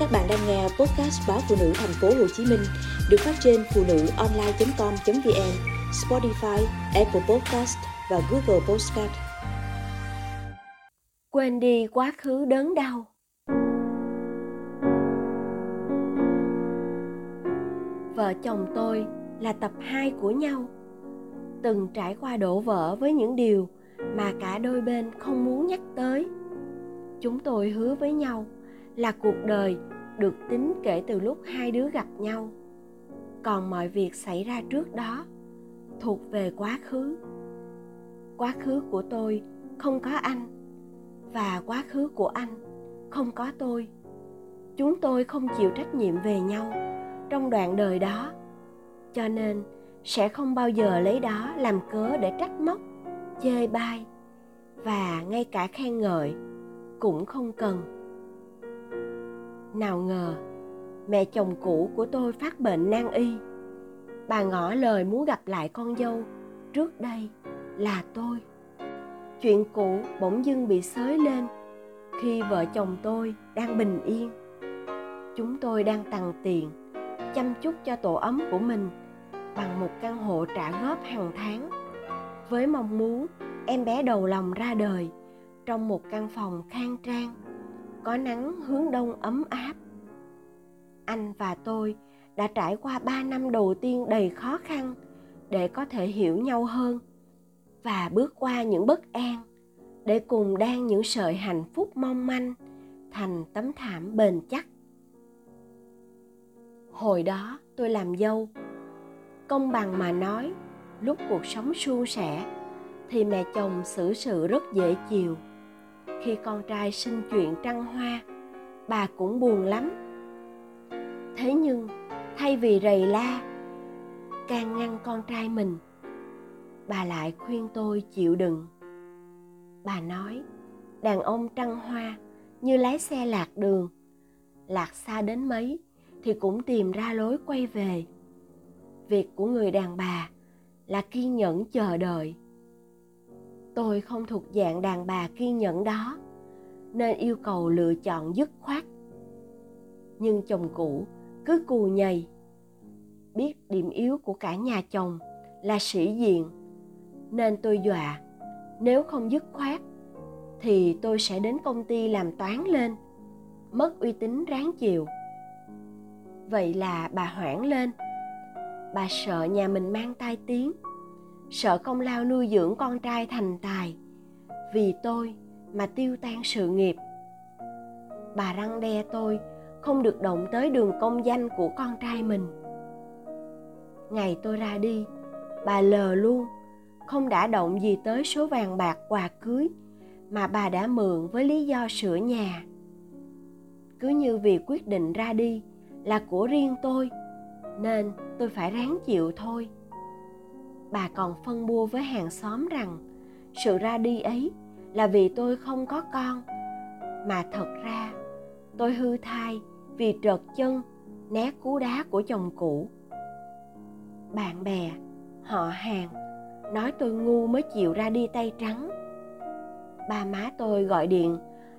Các bạn đang nghe podcast báo phụ nữ thành phố Hồ Chí Minh được phát trên phụ nữ online.com.vn, Spotify, Apple Podcast và Google Podcast. Quên đi quá khứ đớn đau. Vợ chồng tôi là tập 2 của nhau. Từng trải qua đổ vỡ với những điều mà cả đôi bên không muốn nhắc tới. Chúng tôi hứa với nhau là cuộc đời được tính kể từ lúc hai đứa gặp nhau. Còn mọi việc xảy ra trước đó thuộc về quá khứ. Quá khứ của tôi không có anh và quá khứ của anh không có tôi. Chúng tôi không chịu trách nhiệm về nhau trong đoạn đời đó, cho nên sẽ không bao giờ lấy đó làm cớ để trách móc, chê bai và ngay cả khen ngợi cũng không cần nào ngờ, mẹ chồng cũ của tôi phát bệnh nan y. Bà ngỏ lời muốn gặp lại con dâu, trước đây là tôi. Chuyện cũ bỗng dưng bị xới lên khi vợ chồng tôi đang bình yên. Chúng tôi đang tằn tiền, chăm chút cho tổ ấm của mình bằng một căn hộ trả góp hàng tháng, với mong muốn em bé đầu lòng ra đời trong một căn phòng khang trang có nắng hướng đông ấm áp. Anh và tôi đã trải qua ba năm đầu tiên đầy khó khăn để có thể hiểu nhau hơn và bước qua những bất an để cùng đan những sợi hạnh phúc mong manh thành tấm thảm bền chắc. Hồi đó tôi làm dâu, công bằng mà nói, lúc cuộc sống suôn sẻ thì mẹ chồng xử sự rất dễ chịu khi con trai sinh chuyện trăng hoa, bà cũng buồn lắm. Thế nhưng, thay vì rầy la can ngăn con trai mình, bà lại khuyên tôi chịu đựng. Bà nói, đàn ông trăng hoa như lái xe lạc đường, lạc xa đến mấy thì cũng tìm ra lối quay về. Việc của người đàn bà là kiên nhẫn chờ đợi tôi không thuộc dạng đàn bà kiên nhẫn đó, nên yêu cầu lựa chọn dứt khoát. Nhưng chồng cũ cứ cù nhầy, biết điểm yếu của cả nhà chồng là sĩ diện, nên tôi dọa, nếu không dứt khoát thì tôi sẽ đến công ty làm toán lên, mất uy tín ráng chịu. Vậy là bà hoảng lên, bà sợ nhà mình mang tai tiếng sợ công lao nuôi dưỡng con trai thành tài. Vì tôi mà tiêu tan sự nghiệp. Bà răng đe tôi không được động tới đường công danh của con trai mình. Ngày tôi ra đi, bà lờ luôn, không đã động gì tới số vàng bạc quà cưới mà bà đã mượn với lý do sửa nhà. Cứ như việc quyết định ra đi là của riêng tôi, nên tôi phải ráng chịu thôi bà còn phân bua với hàng xóm rằng, sự ra đi ấy là vì tôi không có con. Mà thật ra, tôi hư thai vì trợt chân, né cú đá của chồng cũ. Bạn bè, họ hàng, nói tôi ngu mới chịu ra đi tay trắng. Ba má tôi gọi điện,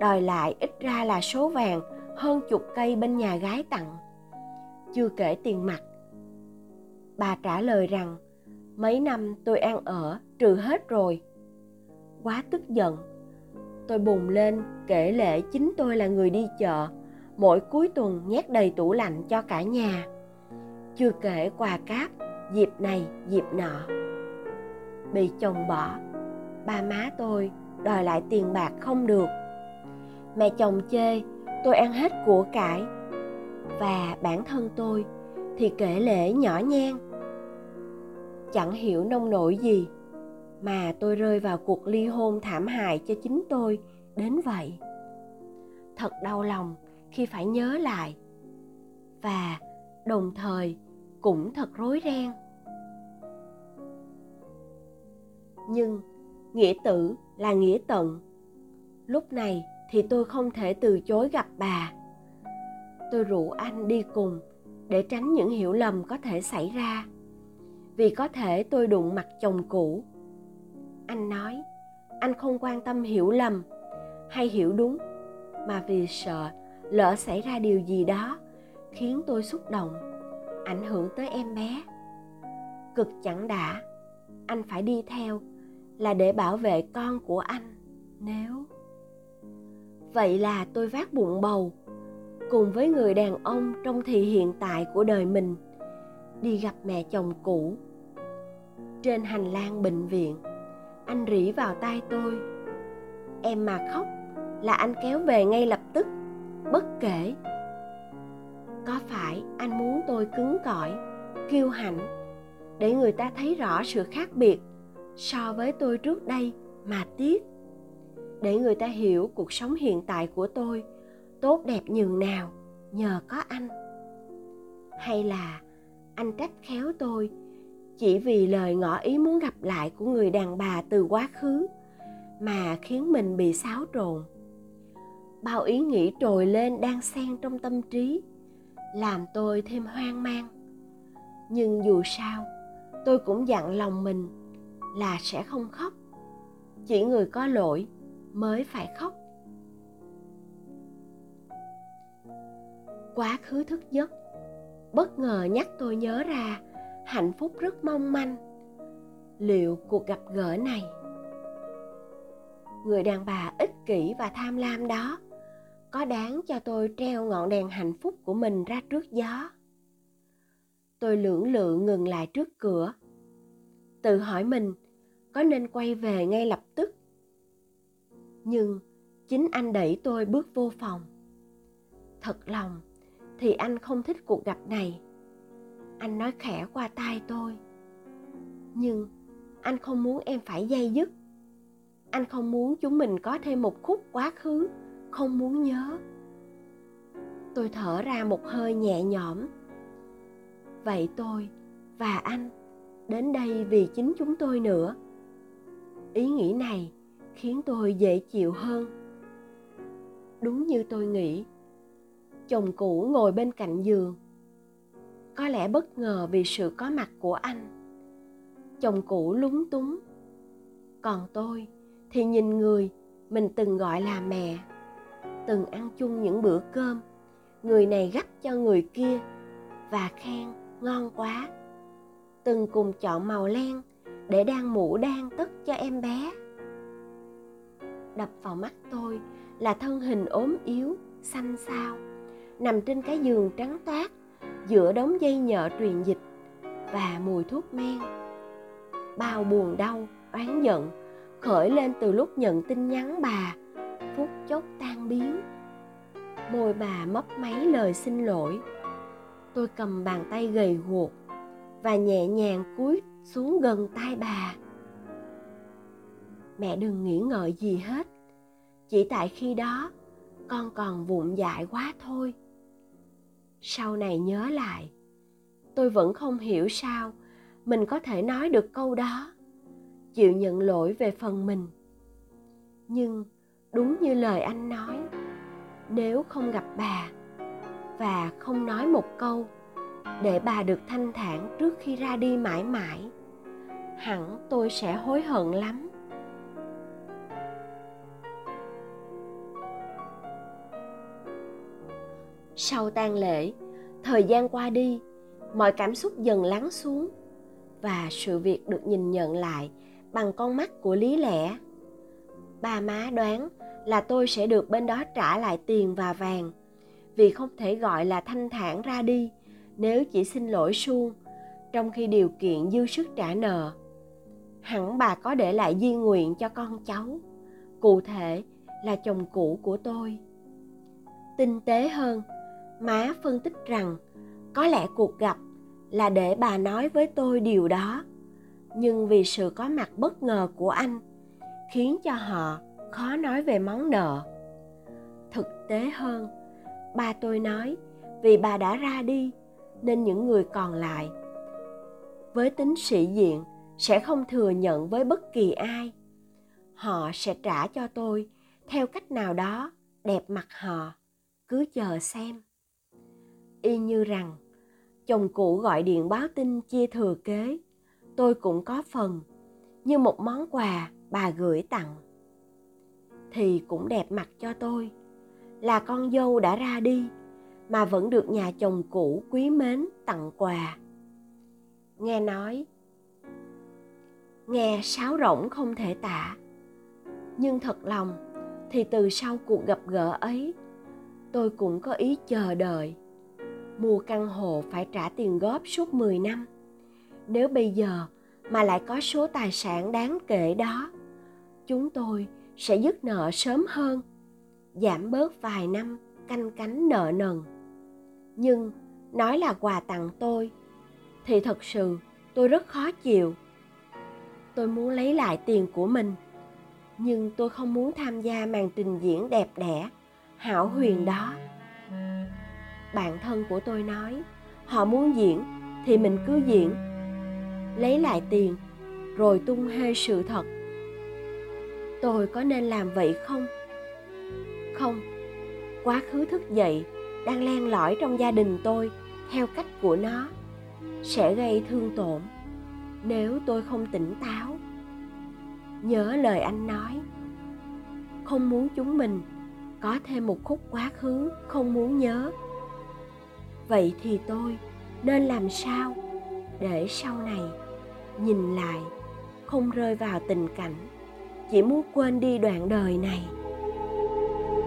đòi lại ít ra là số vàng, hơn chục cây bên nhà gái tặng. Chưa kể tiền mặt. Bà trả lời rằng mấy năm tôi ăn ở, trừ hết rồi. Quá tức giận. Tôi bùng lên, kể lệ chính tôi là người đi chợ. Mỗi cuối tuần nhét đầy tủ lạnh cho cả nhà. Chưa kể quà cáp, dịp này, dịp nọ. Bị chồng bỏ, ba má tôi đòi lại tiền bạc không được. Mẹ chồng chê, tôi ăn hết của cải. Và bản thân tôi thì kể lễ nhỏ nhen chẳng hiểu nông nổi gì. Mà tôi rơi vào cuộc ly hôn thảm hại cho chính tôi, đến vậy. Thật đau lòng khi phải nhớ lại. Và đồng thời cũng thật rối ren. Nhưng nghĩa tử là nghĩa tận. Lúc này thì tôi không thể từ chối gặp bà. Tôi rủ anh đi cùng để tránh những hiểu lầm có thể xảy ra vì có thể tôi đụng mặt chồng cũ. Anh nói, anh không quan tâm hiểu lầm hay hiểu đúng, mà vì sợ lỡ xảy ra điều gì đó khiến tôi xúc động, ảnh hưởng tới em bé. Cực chẳng đã, anh phải đi theo là để bảo vệ con của anh, nếu vậy là tôi vác bụng bầu cùng với người đàn ông trong thì hiện tại của đời mình, đi gặp mẹ chồng cũ trên hành lang bệnh viện. Anh rỉ vào tai tôi. Em mà khóc là anh kéo về ngay lập tức. Bất kể. Có phải anh muốn tôi cứng cỏi, kiêu hãnh để người ta thấy rõ sự khác biệt so với tôi trước đây mà tiếc? Để người ta hiểu cuộc sống hiện tại của tôi tốt đẹp nhường nào nhờ có anh. Hay là anh trách khéo tôi chỉ vì lời ngỏ ý muốn gặp lại của người đàn bà từ quá khứ mà khiến mình bị xáo trộn. Bao ý nghĩ trồi lên đang xen trong tâm trí, làm tôi thêm hoang mang. Nhưng dù sao, tôi cũng dặn lòng mình là sẽ không khóc. Chỉ người có lỗi mới phải khóc. Quá khứ thức giấc, bất ngờ nhắc tôi nhớ ra hạnh phúc rất mong manh. Liệu cuộc gặp gỡ này, người đàn bà ích kỷ và tham lam đó, có đáng cho tôi treo ngọn đèn hạnh phúc của mình ra trước gió? Tôi lưỡng lự ngừng lại trước cửa, tự hỏi mình có nên quay về ngay lập tức. Nhưng chính anh đẩy tôi bước vô phòng. Thật lòng thì anh không thích cuộc gặp này anh nói khẽ qua tai tôi. Nhưng anh không muốn em phải dây dứt. Anh không muốn chúng mình có thêm một khúc quá khứ, không muốn nhớ. Tôi thở ra một hơi nhẹ nhõm. Vậy tôi và anh đến đây vì chính chúng tôi nữa. Ý nghĩ này khiến tôi dễ chịu hơn. Đúng như tôi nghĩ, chồng cũ ngồi bên cạnh giường có lẽ bất ngờ vì sự có mặt của anh. Chồng cũ lúng túng. Còn tôi thì nhìn người mình từng gọi là mẹ. Từng ăn chung những bữa cơm. Người này gắp cho người kia và khen ngon quá. Từng cùng chọn màu len để đan mũ đan tất cho em bé. Đập vào mắt tôi là thân hình ốm yếu, xanh xao, nằm trên cái giường trắng toát giữa đống dây nhợ truyền dịch và mùi thuốc men. Bao buồn đau, oán giận, khởi lên từ lúc nhận tin nhắn bà, phút chốc tan biến. Môi bà mấp máy lời xin lỗi. Tôi cầm bàn tay gầy guộc và nhẹ nhàng cúi xuống gần tai bà. Mẹ đừng nghĩ ngợi gì hết, chỉ tại khi đó con còn vụng dại quá thôi sau này nhớ lại, tôi vẫn không hiểu sao mình có thể nói được câu đó, chịu nhận lỗi về phần mình. Nhưng đúng như lời anh nói, nếu không gặp bà và không nói một câu để bà được thanh thản trước khi ra đi mãi mãi, hẳn tôi sẽ hối hận lắm. Sau tang lễ. Thời gian qua đi, mọi cảm xúc dần lắng xuống và sự việc được nhìn nhận lại bằng con mắt của lý lẽ. Ba má đoán là tôi sẽ được bên đó trả lại tiền và vàng, vì không thể gọi là thanh thản ra đi nếu chỉ xin lỗi suông, trong khi điều kiện dư sức trả nợ. Hẳn bà có để lại di nguyện cho con cháu, cụ thể là chồng cũ của tôi. Tinh tế hơn má phân tích rằng, có lẽ cuộc gặp là để bà nói với tôi điều đó. Nhưng vì sự có mặt bất ngờ của anh, khiến cho họ khó nói về món nợ. Thực tế hơn, ba tôi nói vì bà đã ra đi nên những người còn lại với tính sĩ diện sẽ không thừa nhận với bất kỳ ai. Họ sẽ trả cho tôi theo cách nào đó đẹp mặt họ. Cứ chờ xem y như rằng, chồng cũ gọi điện báo tin chia thừa kế. Tôi cũng có phần, như một món quà bà gửi tặng. Thì cũng đẹp mặt cho tôi, là con dâu đã ra đi, mà vẫn được nhà chồng cũ quý mến tặng quà. Nghe nói, nghe sáo rỗng không thể tả. Nhưng thật lòng, thì từ sau cuộc gặp gỡ ấy, tôi cũng có ý chờ đợi mua căn hộ phải trả tiền góp suốt 10 năm. Nếu bây giờ mà lại có số tài sản đáng kể đó, chúng tôi sẽ dứt nợ sớm hơn, giảm bớt vài năm canh cánh nợ nần. Nhưng nói là quà tặng tôi, thì thật sự tôi rất khó chịu. Tôi muốn lấy lại tiền của mình, nhưng tôi không muốn tham gia màn trình diễn đẹp đẽ, hảo huyền đó bạn thân của tôi nói, họ muốn diễn thì mình cứ diễn. Lấy lại tiền, rồi tung hê sự thật. Tôi có nên làm vậy không? Không. Quá khứ thức dậy, đang len lỏi trong gia đình tôi, theo cách của nó, sẽ gây thương tổn, nếu tôi không tỉnh táo. Nhớ lời anh nói, không muốn chúng mình, có thêm một khúc quá khứ không muốn nhớ vậy thì tôi nên làm sao để sau này nhìn lại không rơi vào tình cảnh chỉ muốn quên đi đoạn đời này?